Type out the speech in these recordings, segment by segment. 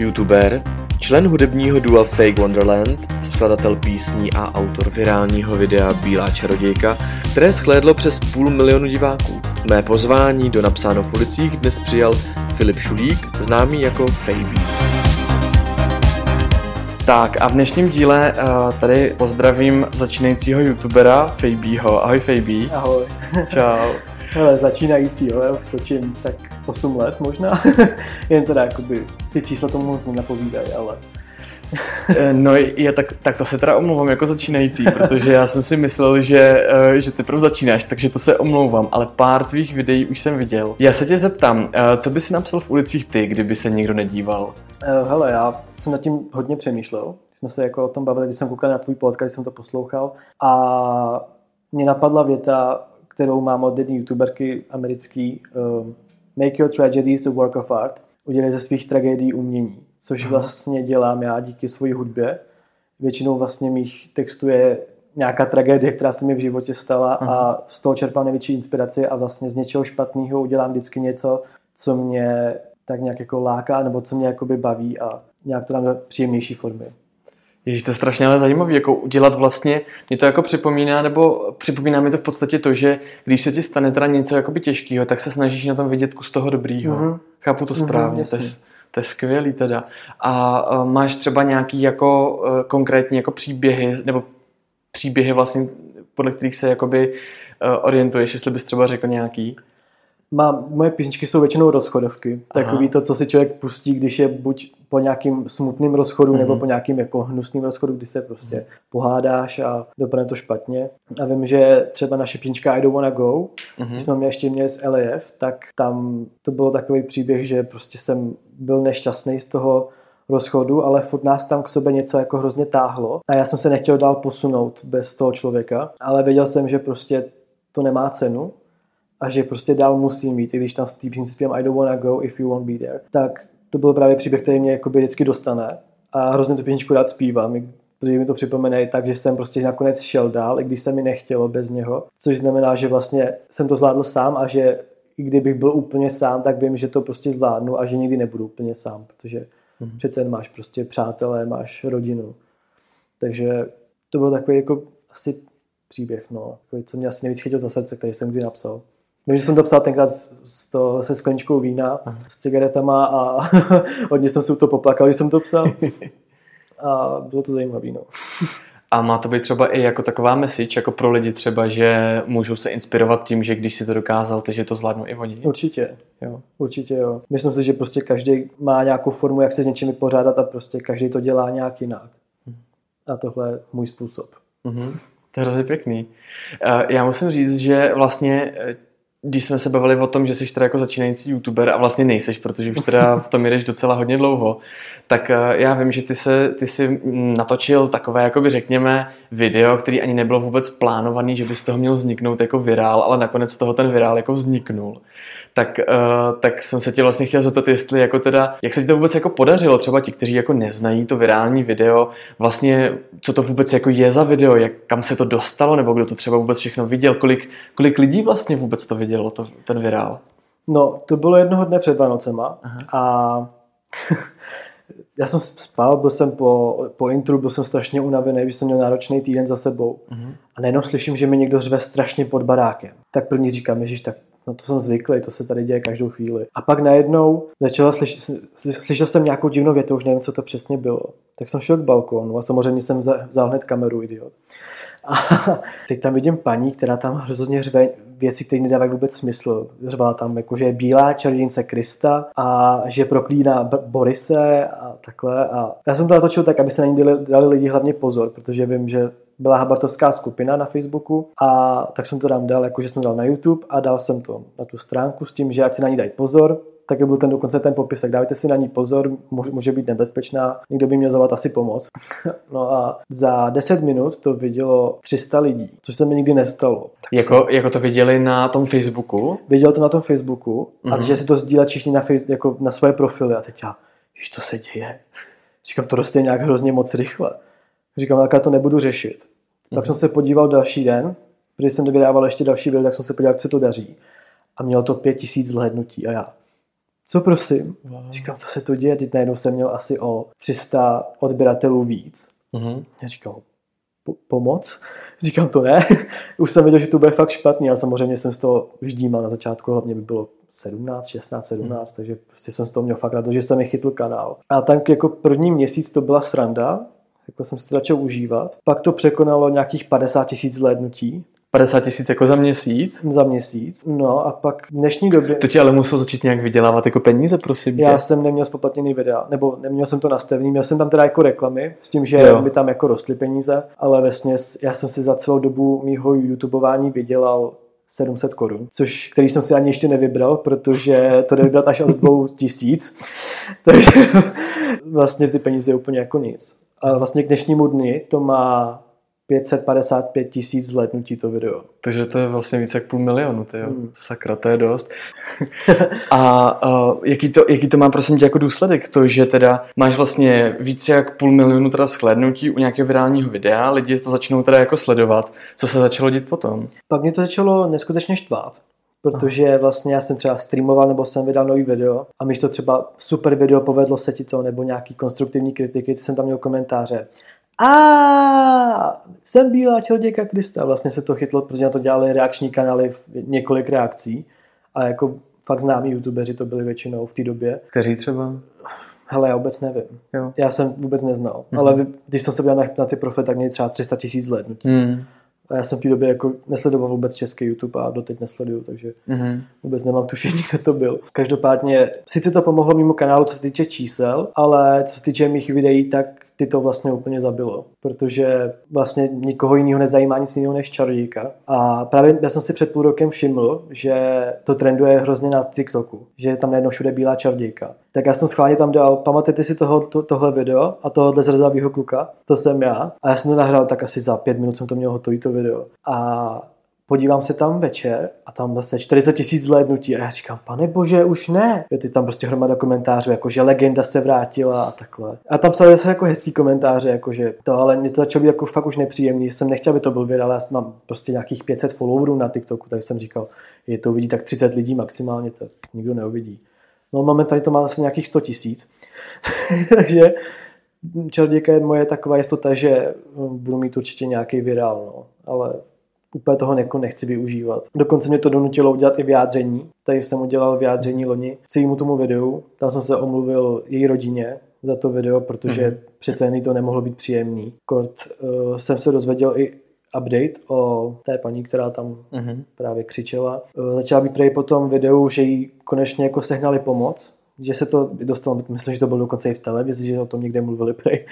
youtuber, člen hudebního dua Fake Wonderland, skladatel písní a autor virálního videa Bílá čarodějka, které schlédlo přes půl milionu diváků. Mé pozvání do napsáno v ulicích dnes přijal Filip Šulík, známý jako Fejbí. Tak a v dnešním díle uh, tady pozdravím začínajícího youtubera Fejbího. Ahoj Fejbí. Ahoj. Čau. Hele, začínajícího, já už točím tak 8 let možná, jen teda jakoby ty čísla tomu moc nenapovídají, ale... Eh, no je, tak, tak to se teda omlouvám jako začínající, protože já jsem si myslel, že, eh, že ty prv začínáš, takže to se omlouvám, ale pár tvých videí už jsem viděl. Já se tě zeptám, eh, co by si napsal v ulicích ty, kdyby se nikdo nedíval? Hele, já jsem nad tím hodně přemýšlel. Jsme se jako o tom bavili, když jsem koukal na tvůj podcast, když jsem to poslouchal a mě napadla věta, kterou mám od jedné youtuberky americký Make your tragedies a work of art. Udělej ze svých tragédií umění, což Aha. vlastně dělám já díky své hudbě. Většinou vlastně mých textů je nějaká tragédie, která se mi v životě stala Aha. a z toho čerpám největší inspiraci a vlastně z něčeho špatného udělám vždycky něco, co mě tak nějak jako láká nebo co mě jakoby baví a nějak to dám do příjemnější formy. Ježíš, to je strašně ale zajímavé, jako udělat vlastně, mě to jako připomíná, nebo připomíná mi to v podstatě to, že když se ti stane teda něco jakoby těžkého, tak se snažíš na tom vidět kus toho dobrýho. Mm-hmm. Chápu to mhm, správně, mm-hmm, to, je, to je skvělý teda. A uh, máš třeba nějaký jako uh, konkrétní jako příběhy, nebo příběhy vlastně, podle kterých se jakoby uh, orientuješ, jestli bys třeba řekl nějaký? Mám, moje písničky jsou většinou rozchodovky. Aha. Takový to, co si člověk pustí, když je buď po nějakým smutným rozchodu, mm-hmm. nebo po nějakým jako hnusným rozchodu, kdy se prostě mm-hmm. pohádáš a dopadne to špatně. A vím, že třeba naše písnička I Don't Wanna Go, mm-hmm. když jsme mě ještě měli z LAF, tak tam to bylo takový příběh, že prostě jsem byl nešťastný z toho rozchodu, ale furt nás tam k sobě něco jako hrozně táhlo a já jsem se nechtěl dál posunout bez toho člověka, ale věděl jsem, že prostě to nemá cenu a že prostě dál musím být, i když tam v té zpívám I don't wanna go if you won't be there, tak to byl právě příběh, který mě jakoby vždycky dostane a hrozně tu písničku rád zpívám, protože mi to připomene tak, že jsem prostě nakonec šel dál, i když se mi nechtělo bez něho, což znamená, že vlastně jsem to zvládl sám a že i kdybych byl úplně sám, tak vím, že to prostě zvládnu a že nikdy nebudu úplně sám, protože mm-hmm. přece máš prostě přátelé, máš rodinu. Takže to byl takový jako asi příběh, no, co mě asi nejvíc chytil za srdce, který jsem kdy napsal. Vím, že jsem to psal tenkrát s, to, se skleničkou vína, Aha. s cigaretama a hodně jsem si to poplakal, když jsem to psal. A bylo to zajímavé. No. A má to být třeba i jako taková message, jako pro lidi třeba, že můžou se inspirovat tím, že když si to dokázal, takže to zvládnou i oni? Určitě, jo. Určitě jo. Myslím si, že prostě každý má nějakou formu, jak se s něčím vypořádat a prostě každý to dělá nějak jinak. Mhm. A tohle je můj způsob. Mm-hmm. To je hrozně pěkný. Já musím říct, že vlastně když jsme se bavili o tom, že jsi teda jako začínající youtuber a vlastně nejseš, protože už teda v tom jdeš docela hodně dlouho, tak eh, já vím, že ty, se, ty jsi natočil takové, jakoby řekněme, video, který ani nebylo vůbec plánovaný, že by z toho měl vzniknout jako virál, ale nakonec z toho ten virál jako vzniknul. Tak, uh, tak jsem se tě vlastně chtěl zeptat, jestli jako teda, jak se ti to vůbec jako podařilo, třeba ti, kteří jako neznají to virální video, vlastně co to vůbec jako je za video, jak, kam se to dostalo, nebo kdo to třeba vůbec všechno viděl, kolik, kolik lidí vlastně vůbec to vidělo, to, ten virál? No, to bylo jednoho dne před Vánocema Aha. a já jsem spal, byl jsem po, po intru, byl jsem strašně unavený, když jsem měl náročný týden za sebou. Uh-huh. A najednou slyším, že mi někdo řve strašně pod barákem. Tak první říkám, Ježíš, tak no to jsem zvyklý, to se tady děje každou chvíli. A pak najednou začala slyš, slyšel jsem nějakou divnou větu, už nevím, co to přesně bylo. Tak jsem šel k balkónu a samozřejmě jsem vzal hned kameru, idiot. A teď tam vidím paní, která tam hrozně řve věci, které nedávají vůbec smysl. Řvala tam, jako, že je bílá čarodějnice Krista a že proklíná Borise a takhle. A já jsem to natočil tak, aby se na ní dali, dali lidi hlavně pozor, protože vím, že byla habartovská skupina na Facebooku a tak jsem to tam dal, jakože jsem dal na YouTube a dal jsem to na tu stránku s tím, že ať si na ní dají pozor, tak byl ten dokonce ten popis, tak dávajte si na ní pozor, může být nebezpečná, někdo by měl zavolat asi pomoc. no a za 10 minut to vidělo 300 lidí, což se mi nikdy nestalo. jako, jsem... jako to viděli na tom Facebooku? Viděl to na tom Facebooku mm-hmm. a mhm. že si to sdílet všichni na, face, jako na svoje profily a teď já, co se děje? Říkám, to roste nějak hrozně moc rychle. Říkám, tak já to nebudu řešit. Mm-hmm. Pak jsem se podíval další den, protože jsem vydával ještě další video, tak jsem se podíval, jak se to daří. A mělo to pět tisíc zhlédnutí a já, co prosím? Wow. Říkám, co se to děje? Teď najednou jsem měl asi o 300 odběratelů víc. Mm-hmm. Já říkám, pomoc? Říkám to ne. Už jsem věděl, že to bude fakt špatný, ale samozřejmě jsem z toho vždímal na začátku, hlavně by bylo 17, 16, 17, hmm. takže prostě jsem z toho měl fakt rád, že jsem mi chytl kanál. A tak jako první měsíc to byla sranda, jako jsem si to začal užívat. Pak to překonalo nějakých 50 tisíc zhlédnutí, 50 tisíc jako za měsíc? Za měsíc. No a pak v dnešní době... To ti ale musel začít nějak vydělávat jako peníze, prosím tě. Já jsem neměl spoplatněný videa, nebo neměl jsem to nastavený, měl jsem tam teda jako reklamy, s tím, že jo. mi tam jako rostly peníze, ale ve směs, já jsem si za celou dobu mýho YouTubeování vydělal 700 korun, což, který jsem si ani ještě nevybral, protože to jde vybrat až od 2000, takže vlastně ty peníze je úplně jako nic. A vlastně k dnešnímu dni to má 555 tisíc zhlédnutí to video. Takže to je vlastně více jak půl milionu, to je hmm. sakra, to je dost. a uh, jaký, to, jaký to má prosím tě jako důsledek? To, že teda máš vlastně více jak půl milionu teda shlédnutí u nějakého virálního videa, lidi to začnou teda jako sledovat. Co se začalo dít potom? Pak mě to začalo neskutečně štvát. Protože vlastně já jsem třeba streamoval nebo jsem vydal nový video a když to třeba super video povedlo se ti to nebo nějaký konstruktivní kritiky, ty jsem tam měl komentáře a jsem bílá čarodějka Krista. Vlastně se to chytlo, protože na to dělali reakční kanály, několik reakcí. A jako fakt známí youtubeři to byli většinou v té době. Kteří třeba? Hele, já vůbec nevím. Jo. Já jsem vůbec neznal. Mm-hmm. Ale když jsem se byl na, na ty profily, tak měli třeba 300 tisíc zhlédnutí. Mm. A já jsem v té době jako nesledoval vůbec český YouTube a doteď nesleduju, takže mm-hmm. vůbec nemám tušení, kde to byl. Každopádně, sice to pomohlo mimo kanálu, co se týče čísel, ale co se týče mých videí, tak ty to vlastně úplně zabilo, protože vlastně nikoho jiného nezajímá nic jiného než čarodějka. A právě já jsem si před půl rokem všiml, že to trenduje hrozně na TikToku, že je tam najednou všude bílá čarodějka. Tak já jsem schválně tam dal, pamatujete si toho, to, tohle video a tohohle zrzavého kluka, to jsem já. A já jsem to nahrál tak asi za pět minut jsem to měl hotový to video. A podívám se tam večer a tam zase 40 tisíc zhlédnutí a já říkám, pane bože, už ne. Jo, ty tam prostě hromada komentářů, jako že legenda se vrátila a takhle. A tam psali zase jako hezký komentáře, jako že to, ale mě to začalo být jako fakt už nepříjemný. Jsem nechtěl, aby to byl viral, já mám prostě nějakých 500 followerů na TikToku, tak jsem říkal, je to uvidí tak 30 lidí maximálně, to nikdo neuvidí. No momentálně to má zase nějakých 100 tisíc. Takže čarodějka je moje taková jistota, že budu mít určitě nějaký virál, no. ale úplně toho jako nechci využívat. Dokonce mě to donutilo udělat i vyjádření. Tady jsem udělal vyjádření loni celému tomu videu. Tam jsem se omluvil její rodině za to video, protože mm-hmm. přece jen to nemohlo být příjemný. Kort uh, jsem se dozvěděl i update o té paní, která tam mm-hmm. právě křičela. Uh, začala být prej po tom videu, že jí konečně jako sehnali pomoc, že se to dostalo, myslím, že to bylo dokonce i v televizi, že o tom někde mluvili prej.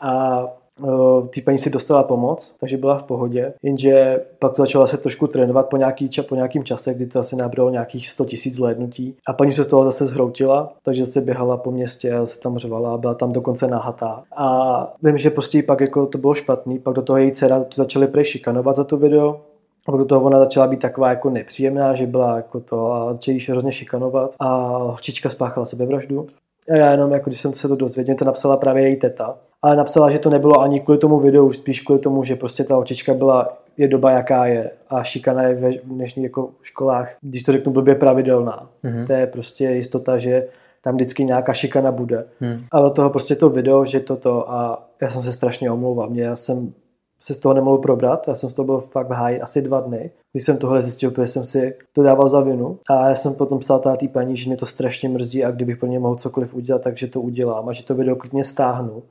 A Eh, ty paní si dostala pomoc, takže byla v pohodě, jenže pak to začala se trošku trénovat po, nějaký, po nějakým čase, kdy to asi nabralo nějakých 100 tisíc zhlédnutí a paní se z toho zase zhroutila, takže se běhala po městě a se tam řvala byla tam dokonce nahatá. A vím, že prostě pak jako to bylo špatný, pak do toho její dcera to začaly prej šikanovat za to video, a do toho ona začala být taková jako nepříjemná, že byla jako to a začali hrozně šikanovat a holčička spáchala sebevraždu. A já jenom, jako když jsem se to dozvěděl, to napsala právě její teta. Ale napsala, že to nebylo ani kvůli tomu videu, spíš kvůli tomu, že prostě ta očička byla, je doba jaká je a šikana je ve dnešních jako školách, když to řeknu blbě, pravidelná. Mm-hmm. To je prostě jistota, že tam vždycky nějaká šikana bude. Hmm. A do toho prostě to video, že toto a já jsem se strašně omlouval. Mě, já jsem se z toho nemohl probrat. Já jsem z toho byl fakt v háji asi dva dny, když jsem tohle zjistil, protože jsem si to dával za vinu. A já jsem potom psal té paní, že mě to strašně mrzí a kdybych pro ně mohl cokoliv udělat, takže to udělám a že to video klidně stáhnu.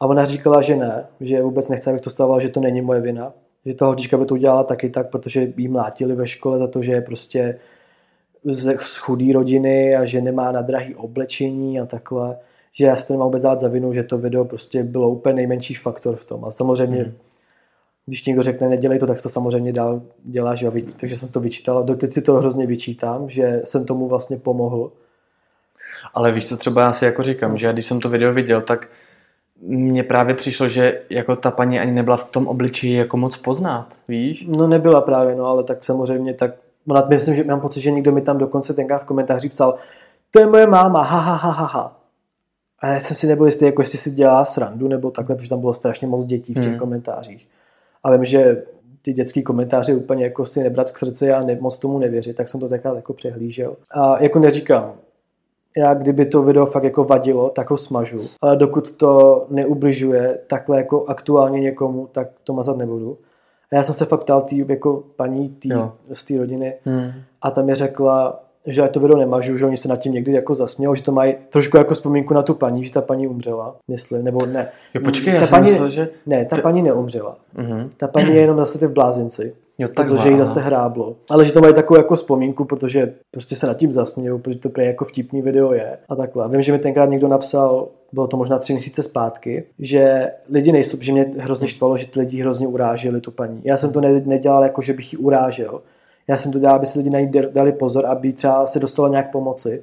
A ona říkala, že ne, že vůbec nechce, abych to stával, že to není moje vina. Že ta holčička by to udělala taky tak, protože jí mlátili ve škole za to, že je prostě z chudé rodiny a že nemá na drahý oblečení a takhle že já si to nemám vůbec dát za vinu, že to video prostě bylo úplně nejmenší faktor v tom. A samozřejmě, hmm. když někdo řekne, nedělej to, tak to samozřejmě dál dělá, že jo? takže jsem si to vyčítal. Doteď si to hrozně vyčítám, že jsem tomu vlastně pomohl. Ale víš, co třeba já si jako říkám, že když jsem to video viděl, tak mně právě přišlo, že jako ta paní ani nebyla v tom obličeji jako moc poznat, víš? No nebyla právě, no, ale tak samozřejmě tak, ona, myslím, že mám pocit, že někdo mi tam dokonce tenkrát v komentáři psal, to je moje máma, ha, ha, ha, ha, ha. A já jsem si nebyl jistý, jako jestli si dělá srandu, nebo takhle, protože tam bylo strašně moc dětí v těch hmm. komentářích. A vím, že ty dětské komentáře úplně jako si nebrat k srdci a ne, moc tomu nevěřit, tak jsem to takhle jako přehlížel. A jako neříkám, já kdyby to video fakt jako vadilo, tak ho smažu. Ale dokud to neubližuje takhle jako aktuálně někomu, tak to mazat nebudu. A já jsem se fakt ptal tý, jako paní tý, z té rodiny hmm. a tam mi řekla, že to video nemažu, že oni se nad tím někdy jako zasměli, že to mají trošku jako vzpomínku na tu paní, že ta paní umřela, myslím, nebo ne. Jo, počkej, ta já paní, myslel, že... Ne, ta paní neumřela. Uh-huh. Ta paní je jenom zase ty v blázinci. Jo, protože jí zase hráblo. Ale že to mají takovou jako vzpomínku, protože prostě se nad tím zasmějou, protože to prý jako vtipný video je a takhle. Vím, že mi tenkrát někdo napsal, bylo to možná tři měsíce zpátky, že lidi nejsou, že mě hrozně štvalo, že ty lidi hrozně uráželi tu paní. Já jsem to nedělal jako, že bych ji urážel. Já jsem to dělal, aby si lidi na ní dali pozor, aby třeba se dostalo nějak pomoci.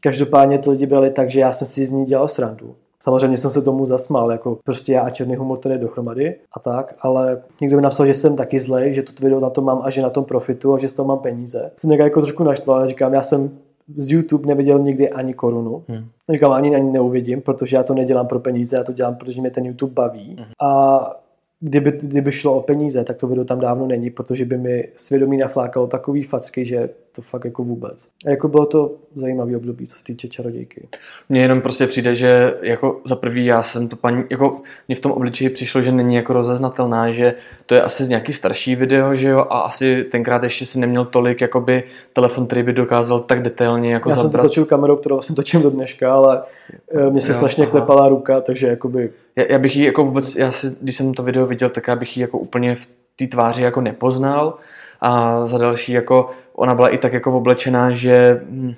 Každopádně to lidi byli tak, že já jsem si z ní dělal srandu. Samozřejmě jsem se tomu zasmál, jako prostě já a černý humor to jde dohromady a tak, ale někdo mi napsal, že jsem taky zlej, že to video na to mám a že na tom profitu a že z toho mám peníze. Jsem někde jako trošku naštval, ale říkám, já jsem z YouTube neviděl nikdy ani korunu. Hmm. Říkám, ani ani neuvidím, protože já to nedělám pro peníze, já to dělám, protože mě ten YouTube baví. Hmm. A kdyby, kdyby šlo o peníze, tak to video tam dávno není, protože by mi svědomí naflákalo takový facky, že to fakt jako vůbec. A jako bylo to zajímavý období, co se týče čarodějky. Mně jenom prostě přijde, že jako za prvý já jsem to paní, jako mě v tom obličeji přišlo, že není jako rozeznatelná, že to je asi nějaký starší video, že jo, a asi tenkrát ještě si neměl tolik jakoby telefon, který by dokázal tak detailně jako já zabrat. Já jsem to točil kamerou, kterou jsem točím do dneška, ale eh, mě se jo, strašně aha. klepala ruka, takže jakoby... Já, já bych ji jako vůbec, já si, když jsem to video viděl, tak já bych ji jako úplně v té tváři jako nepoznal a za další jako ona byla i tak jako oblečená, že hm,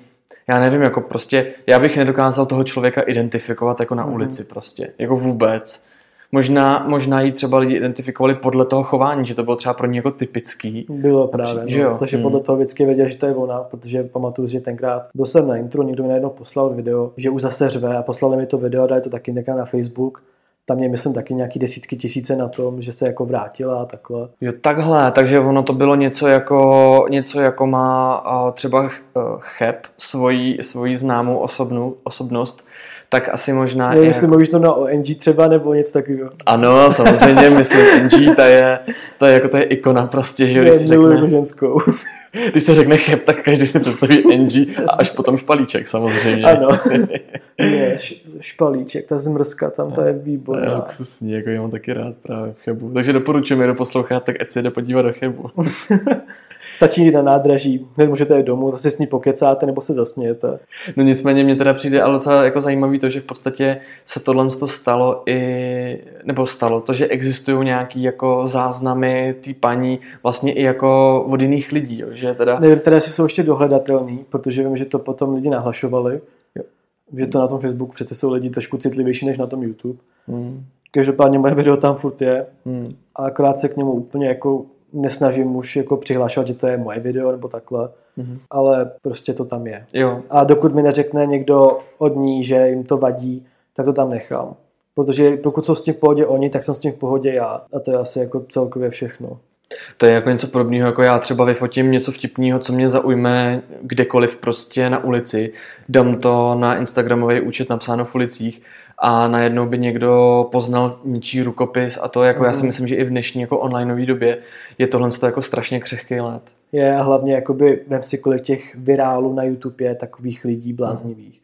já nevím, jako prostě, já bych nedokázal toho člověka identifikovat jako na mm. ulici prostě, jako vůbec. Možná, možná ji třeba lidi identifikovali podle toho chování, že to bylo třeba pro ně jako typický. Bylo právě, že no. jo? takže hmm. podle toho vždycky věděl, že to je ona, protože pamatuju, že tenkrát byl jsem na intro, někdo mi najednou poslal video, že už zase řve a poslali mi to video a dali to taky na Facebook tam je, myslím, taky nějaký desítky tisíce na tom, že se jako vrátila a takhle. Jo, takhle, takže ono to bylo něco jako, něco jako má třeba eh, Cheb, svoji, svoji známou osobnu, osobnost, tak asi možná... Jo, jestli jako... mluvíš to na ONG třeba, nebo něco takového. Ano, samozřejmě, myslím, NG, to je, to je jako to je ikona prostě, že když si řekne... ženskou. Když se řekne cheb, tak každý si představí NG a až potom špalíček samozřejmě. Ano. Je, špalíček, ta zmrzka tam, ta je výborná. Je luxusní, jako já mám taky rád právě v chebu. Takže doporučuji, kdo poslouchat, tak ať se jde podívat do chebu. Stačí jít na nádraží, hned můžete jít domů, zase s ní pokecáte nebo se zasmějete. No nicméně mě teda přijde ale docela jako zajímavý to, že v podstatě se tohle stalo i, nebo stalo to, že existují nějaký jako záznamy té paní vlastně i jako od jiných lidí, jo, že teda... Nevím teda, jestli jsou ještě dohledatelný, protože vím, že to potom lidi nahlašovali, jo. Že to na tom Facebooku přece jsou lidi trošku citlivější než na tom YouTube. Hmm. Každopádně moje video tam furt je hmm. a akorát se k němu úplně jako nesnažím už jako přihlašovat, že to je moje video nebo takhle, mm-hmm. ale prostě to tam je. Jo. A dokud mi neřekne někdo od ní, že jim to vadí, tak to tam nechám. Protože pokud jsou s tím v pohodě oni, tak jsem s tím v pohodě já. A to je asi jako celkově všechno. To je jako něco podobného, jako já třeba vyfotím něco vtipného, co mě zaujme kdekoliv prostě na ulici, dám to na Instagramový účet napsáno v ulicích a najednou by někdo poznal ničí rukopis a to jako mm. já si mhm. myslím, že i v dnešní jako onlineové době je tohle jako strašně křehký let. Je a hlavně jakoby, vem si kolik těch virálů na YouTube je takových lidí bláznivých.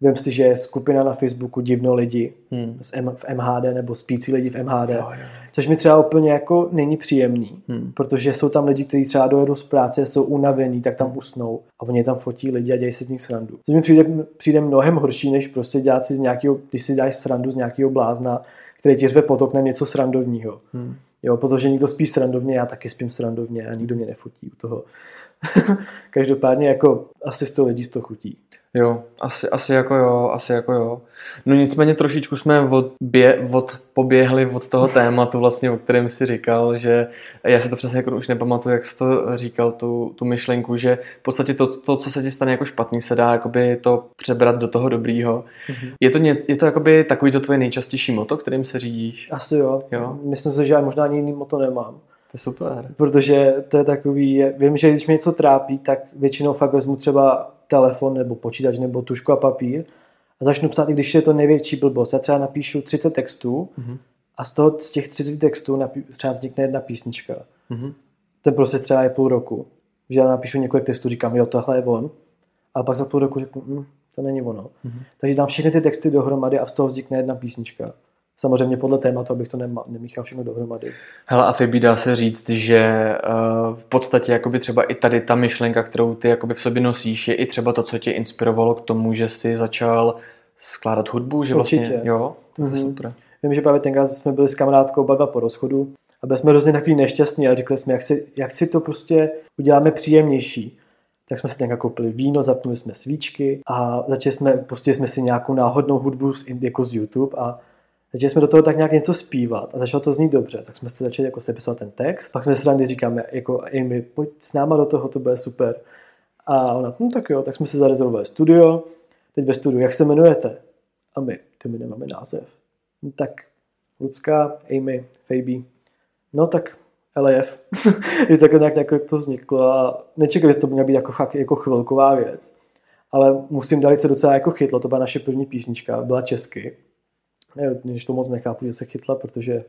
Vím si, že je skupina na Facebooku divno lidi hmm. v MHD nebo spící lidi v MHD, jo, jo. což mi třeba úplně jako není příjemný, hmm. protože jsou tam lidi, kteří třeba dojedou z práce, jsou unavení, tak tam hmm. usnou a oni tam fotí lidi a dělají si z nich srandu. Což mi přijde, přijde mnohem horší, než prostě dělat si z nějakého, když si dáš srandu z nějakého blázna, který ti řve pod oknem něco srandovního. Hmm. Jo, protože někdo spí srandovně, já taky spím srandovně a nikdo mě nefotí u toho. Každopádně jako asi z toho lidí z toho chutí. Jo, asi, asi jako jo, asi jako jo. No nicméně trošičku jsme od, bě, od, poběhli od toho tématu vlastně, o kterém si říkal, že já si to přesně jako už nepamatuju, jak jsi to říkal, tu, tu myšlenku, že v podstatě to, to, co se ti stane jako špatný, se dá jakoby to přebrat do toho dobrýho. Mm-hmm. Je to, ně, je to jakoby takový to tvoje nejčastější moto, kterým se řídíš? Asi jo. jo. Myslím si, že já možná ani jiný moto nemám. To je super. Protože to je takový, vím, že když mě něco trápí, tak většinou fakt vezmu třeba telefon nebo počítač nebo tušku a papír a začnu psát, i když je to největší blbost. Já třeba napíšu 30 textů mm-hmm. a z toho z těch 30 textů napí, třeba vznikne jedna písnička. Mm-hmm. Ten proces třeba je půl roku. Že já napíšu několik textů, říkám, jo, tohle je on. A pak za půl roku řeknu, hm, to není ono. Mm-hmm. Takže dám všechny ty texty dohromady a z toho vznikne jedna písnička. Samozřejmě podle tématu, abych to nema, nemíchal všechno dohromady. Hele, a Fibi dá se říct, že uh, v podstatě jakoby třeba i tady ta myšlenka, kterou ty jakoby v sobě nosíš, je i třeba to, co tě inspirovalo k tomu, že jsi začal skládat hudbu, že vlastně, Určitě. jo, to Mhm. je super. Vím, že právě tenkrát jsme byli s kamarádkou oba dva po rozchodu a byli jsme hrozně takový nešťastní a řekli jsme, jak si, jak si to prostě uděláme příjemnější. Tak jsme si tenkrát koupili víno, zapnuli jsme svíčky a začali jsme, pustili jsme si nějakou náhodnou hudbu z, jako z YouTube a začali jsme do toho tak nějak něco zpívat a začalo to znít dobře. Tak jsme si začali jako sepisovat ten text. Pak jsme si randy říkáme, jako Amy, pojď s náma do toho, to bude super. A ona, no tak jo, tak jsme si zarezervovali studio. Teď ve studiu, jak se jmenujete? A my, ty my nemáme název. No, tak Lucka, Amy, Faby. No tak LAF. Je takhle nějak, nějak jak to vzniklo a nečekal, že to měla být jako, jako chvilková věc. Ale musím dát, co docela jako chytlo, to byla naše první písnička, byla česky. Ne, když to moc nechápu, že se chytla, protože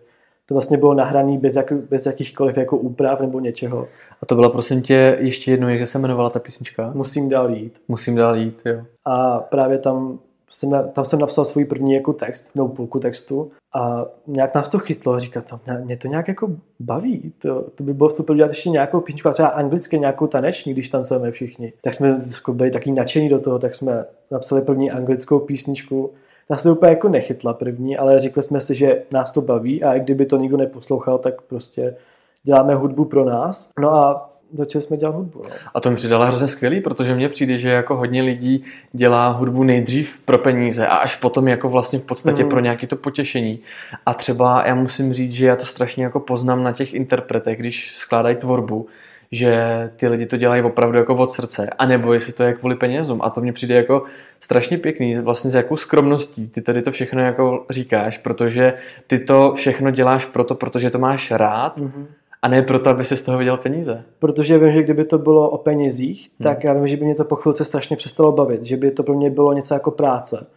to vlastně bylo nahrané bez, jak, bez jakýchkoliv jako úprav nebo něčeho. A to byla prosím tě ještě jednou, jak se jmenovala ta písnička? Musím dál jít. Musím dál jít, jo. A právě tam jsem, tam jsem napsal svůj první jako text, nebo půlku textu a nějak nás to chytlo a říkat tam, mě to nějak jako baví, to, to by bylo super dělat ještě nějakou písničku, a třeba anglicky nějakou taneční, když tancujeme všichni. Tak jsme byli taky nadšení do toho, tak jsme napsali první anglickou písničku. Nás to úplně jako nechytla první, ale řekli jsme si, že nás to baví a i kdyby to nikdo neposlouchal, tak prostě děláme hudbu pro nás. No a začali jsme dělat hudbu. No. A to mi přidala hrozně skvělý, protože mně přijde, že jako hodně lidí dělá hudbu nejdřív pro peníze a až potom jako vlastně v podstatě mm. pro nějaké to potěšení. A třeba já musím říct, že já to strašně jako poznám na těch interpretech, když skládají tvorbu, že ty lidi to dělají opravdu jako od srdce, anebo jestli to je kvůli penězům. A to mně přijde jako strašně pěkný, vlastně s jakou skromností ty tady to všechno jako říkáš, protože ty to všechno děláš proto, protože to máš rád, mm-hmm a ne proto, aby si z toho viděl peníze. Protože vím, že kdyby to bylo o penězích, hmm. tak já vím, že by mě to po chvilce strašně přestalo bavit, že by to pro mě bylo něco jako práce.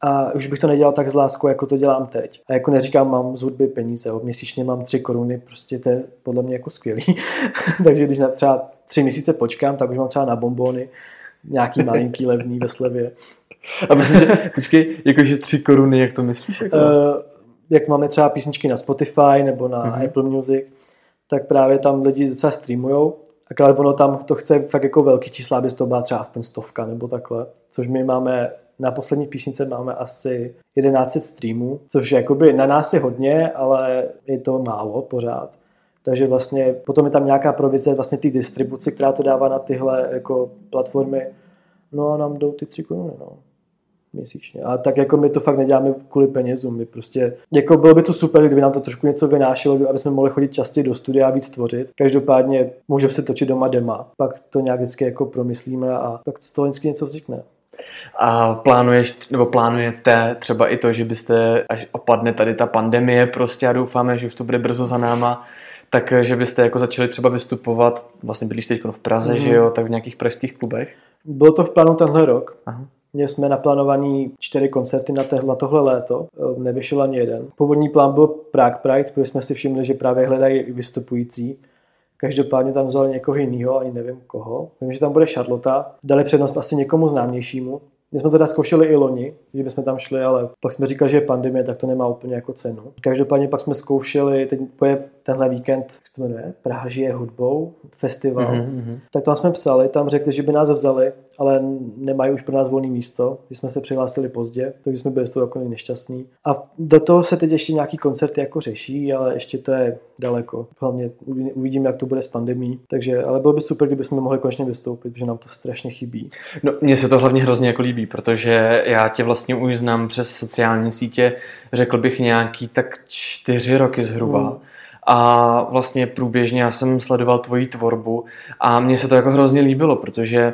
A už bych to nedělal tak z láskou, jako to dělám teď. A jako neříkám, mám z hudby peníze, měsíčně mám tři koruny, prostě to je podle mě jako skvělý. Takže když na třeba tři měsíce počkám, tak už mám třeba na bombony, nějaký malinký levný ve slevě. A myslím, že, počkej, jakože tři koruny, jak to myslíš? Jako? Uh, jak máme třeba písničky na Spotify nebo na mm-hmm. Apple Music, tak právě tam lidi docela streamujou, akorát ono tam to chce fakt jako velký čísla, aby to byla třeba aspoň stovka nebo takhle, což my máme na poslední písnice máme asi 1100 streamů, což jakoby na nás je hodně, ale je to málo pořád. Takže vlastně potom je tam nějaká provize vlastně ty distribuci, která to dává na tyhle jako platformy. No a nám jdou ty tři koruny, no měsíčně. A tak jako my to fakt neděláme kvůli penězům. My prostě, jako bylo by to super, kdyby nám to trošku něco vynášelo, aby jsme mohli chodit častěji do studia a víc tvořit. Každopádně můžeme se točit doma dema. Pak to nějak vždycky jako promyslíme a pak z toho vždycky něco vznikne. A plánuješ, nebo plánujete třeba i to, že byste, až opadne tady ta pandemie prostě a doufáme, že už to bude brzo za náma, tak že byste jako začali třeba vystupovat, vlastně bydlíš teď v Praze, mm. že jo, tak v nějakých pražských klubech? Bylo to v plánu tenhle rok. Aha. Měli jsme naplánovaný čtyři koncerty na, tehle, na tohle léto, nevyšel ani jeden. Původní plán byl Prague Pride, protože jsme si všimli, že právě hledají vystupující. Každopádně tam vzali někoho jiného, ani nevím koho. Vím, že tam bude Charlotte. Dali přednost asi někomu známějšímu. My jsme teda zkoušeli i loni, že bychom tam šli, ale pak jsme říkali, že je pandemie, tak to nemá úplně jako cenu. Každopádně pak jsme zkoušeli, teď je tenhle víkend, jak se to jmenuje, Praha žije hudbou, festival. Mm-hmm. Tak tam jsme psali, tam řekli, že by nás vzali, ale nemají už pro nás volné místo, že jsme se přihlásili pozdě, takže jsme byli z toho jako nešťastní. A do toho se teď ještě nějaký koncerty jako řeší, ale ještě to je daleko. Hlavně uvidíme, jak to bude s pandemí. Takže, ale bylo by super, kdyby jsme mohli konečně vystoupit, protože nám to strašně chybí. No, mně se to hlavně hrozně jako líbí, protože já tě vlastně už znám přes sociální sítě, řekl bych nějaký tak čtyři roky zhruba. Hmm a vlastně průběžně já jsem sledoval tvoji tvorbu a mně se to jako hrozně líbilo, protože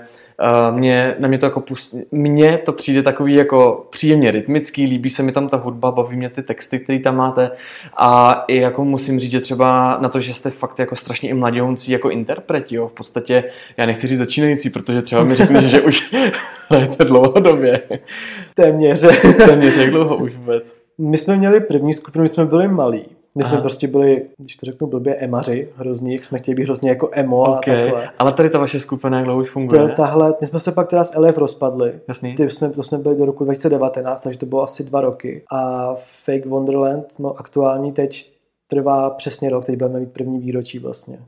uh, mě, na mě to jako pust... mně to přijde takový jako příjemně rytmický, líbí se mi tam ta hudba, baví mě ty texty, které tam máte a i jako musím říct, že třeba na to, že jste fakt jako strašně i mladioncí jako interpreti, jo, v podstatě já nechci říct začínající, protože třeba mi řekneš, že už hrajete dlouhodobě. Téměř. Téměř, jak dlouho už vůbec? My jsme měli první skupinu, my jsme byli malí My jsme prostě byli, když to řeknu blbě, emaři hrozný, jak jsme chtěli být hrozně jako emo okay. a takhle. Ale tady ta vaše skupina, jak dlouho už funguje? To, tahle, my jsme se pak teda s LF rozpadli. Jasný. Ty jsme, to jsme byli do roku 2019, takže to bylo asi dva roky. A Fake Wonderland, no aktuální teď trvá přesně rok, teď budeme mít první výročí vlastně.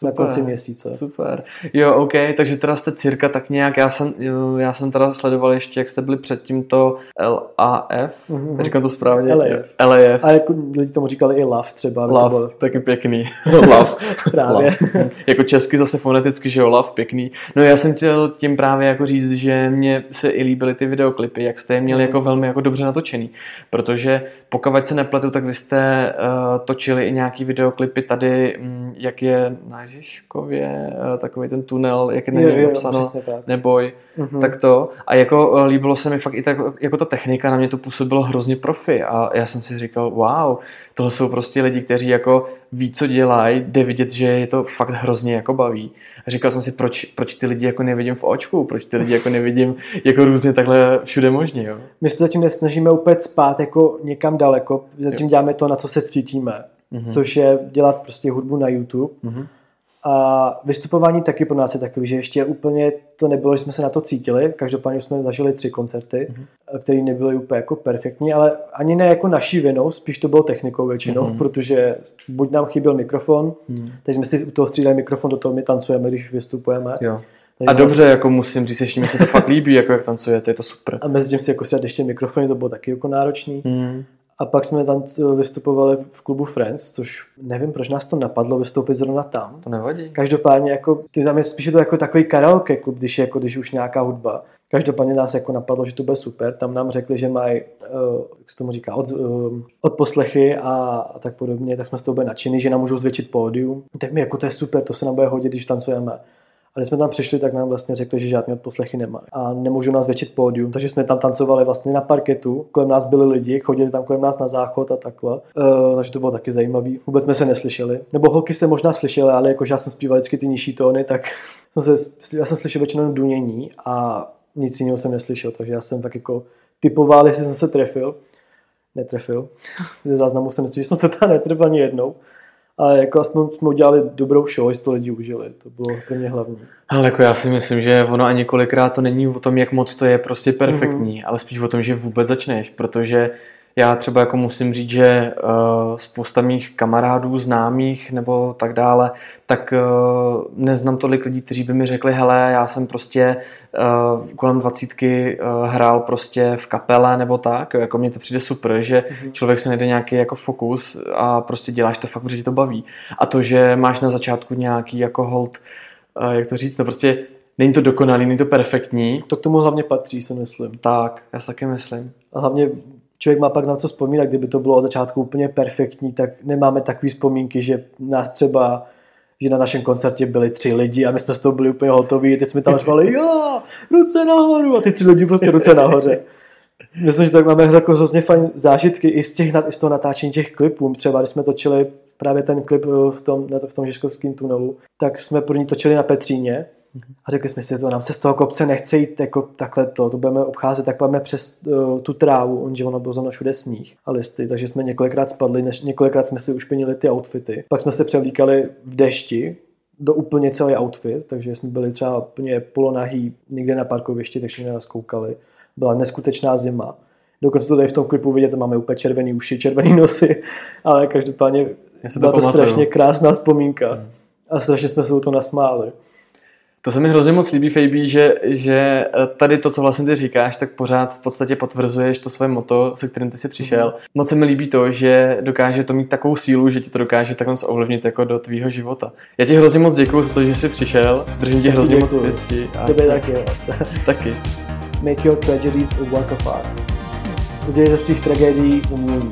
Super, na konci měsíce. Super. Jo, OK, takže teda jste cirka tak nějak, já jsem, já jsem teda sledoval ještě, jak jste byli před tímto LAF, mm-hmm. říkám to správně? LAF. LAF. A jako lidi tomu říkali i LAF třeba. LAF, bylo... taky pěkný. LAF. právě. LAF. jako česky zase foneticky, že jo, LAF, pěkný. No já jsem chtěl tím právě jako říct, že mě se i líbily ty videoklipy, jak jste je měli mm. jako velmi jako dobře natočený, protože pokud se nepletu, tak vy jste uh, točili i nějaký videoklipy tady, um, jak je náš Žižkově, eh, takový ten tunel, jak je něm napsáno, neboj, mm-hmm. tak to. A jako eh, líbilo se mi fakt i tak, jako ta technika, na mě to působilo hrozně profi a já jsem si říkal, wow, tohle jsou prostě lidi, kteří jako ví, co dělají, jde vidět, že je to fakt hrozně jako baví. A říkal jsem si, proč, proč ty lidi jako nevidím v očku, proč ty lidi jako nevidím jako různě takhle všude možně, jo. My se zatím nesnažíme úplně spát jako někam daleko, zatím jo. děláme to, na co se cítíme, mm-hmm. což je dělat prostě hudbu na YouTube. Mm-hmm a vystupování taky pro nás je takový, že ještě úplně to nebylo, že jsme se na to cítili. Každopádně jsme zažili tři koncerty, mm-hmm. které nebyly úplně jako perfektní, ale ani ne jako naší vinou, spíš to bylo technikou většinou, mm-hmm. protože buď nám chyběl mikrofon, mm-hmm. teď jsme si u toho střídali mikrofon, do toho my tancujeme, když vystupujeme. Jo. A dobře, jako musím říct, ještě mi se to fakt líbí, jako jak tancujete, je to super. A mezi tím si jako střídat ještě mikrofony, to bylo taky jako náročný. Mm. A pak jsme tam vystupovali v klubu Friends, což nevím, proč nás to napadlo vystoupit zrovna tam. To nevadí. Každopádně jako, ty tam je spíš to jako takový karaoke klub, když je jako, když už nějaká hudba. Každopádně nás jako napadlo, že to bude super. Tam nám řekli, že mají, uh, jak se tomu říká, od, uh, od poslechy a, a, tak podobně, tak jsme z toho byli nadšení, že nám můžou zvětšit pódium. Tak mi jako to je super, to se nám bude hodit, když tancujeme. A když jsme tam přišli, tak nám vlastně řekli, že žádný odposlechy nemají a nemůžou nás většit pódium, takže jsme tam tancovali vlastně na parketu, kolem nás byli lidi, chodili tam kolem nás na záchod a takhle, uh, takže to bylo taky zajímavé. Vůbec jsme se neslyšeli. Nebo holky se možná slyšeli, ale jakože já jsem zpíval vždycky ty nižší tóny, tak jsem se, já jsem slyšel většinou dunění a nic jiného jsem neslyšel, takže já jsem tak jako typoval, jestli jsem se trefil. Netrefil. Ze záznamu jsem myslel, že jsem se tam netrefil ani jednou ale jako aspoň jsme udělali dobrou show, jestli to lidi užili, to bylo pro mě hlavní. Ale jako já si myslím, že ono ani kolikrát to není o tom, jak moc to je prostě perfektní, mm-hmm. ale spíš o tom, že vůbec začneš, protože já třeba jako musím říct, že uh, spousta mých kamarádů, známých nebo tak dále, tak uh, neznám tolik lidí, kteří by mi řekli, hele, já jsem prostě uh, kolem dvacítky uh, hrál prostě v kapele nebo tak, jako mně to přijde super, že mm-hmm. člověk se najde nějaký jako fokus a prostě děláš to fakt, protože tě to baví. A to, že máš na začátku nějaký jako hold, uh, jak to říct, no prostě není to dokonalý, není to perfektní. To k tomu hlavně patří, si myslím. Tak, já si taky myslím. A hlavně člověk má pak na co vzpomínat, kdyby to bylo od začátku úplně perfektní, tak nemáme takové vzpomínky, že nás třeba že na našem koncertě byli tři lidi a my jsme z toho byli úplně hotoví, teď jsme tam řvali, jo, ruce nahoru a ty tři lidi prostě ruce nahoře. Myslím, že tak máme jako hrozně fajn zážitky i z, těch, i z toho natáčení těch klipů. Třeba když jsme točili právě ten klip v tom, v tom Žižkovském tunelu, tak jsme první točili na Petříně a řekli jsme si, to nám se z toho kopce nechce jít jako takhle to, to budeme obcházet, tak budeme přes uh, tu trávu, on, že ono bylo zrovna všude sníh a listy, takže jsme několikrát spadli, než několikrát jsme si ušpinili ty outfity. Pak jsme se převlíkali v dešti, do úplně celý outfit, takže jsme byli třeba úplně polonahý někde na parkovišti, takže jsme nás koukali. Byla neskutečná zima. Dokonce to tady v tom klipu vidět, máme úplně červený uši, červený nosy, ale každopádně byla to, to strašně krásná vzpomínka. Hmm. A strašně jsme se u to nasmáli. To se mi hrozně moc líbí, Fejbí, že, že eh, tady to, co vlastně ty říkáš, tak pořád v podstatě potvrzuješ to své moto, se kterým ty jsi přišel. Mm. Moc se mi líbí to, že dokáže to mít takovou sílu, že ti to dokáže takhle ovlivnit jako do tvýho života. Já ti hrozně moc děkuji za to, že jsi přišel, držím ti hrozně děkuju. moc pěstí. Tebe taky. taky. Make your tragedies a work of art. Udělej ze svých tragédií umění.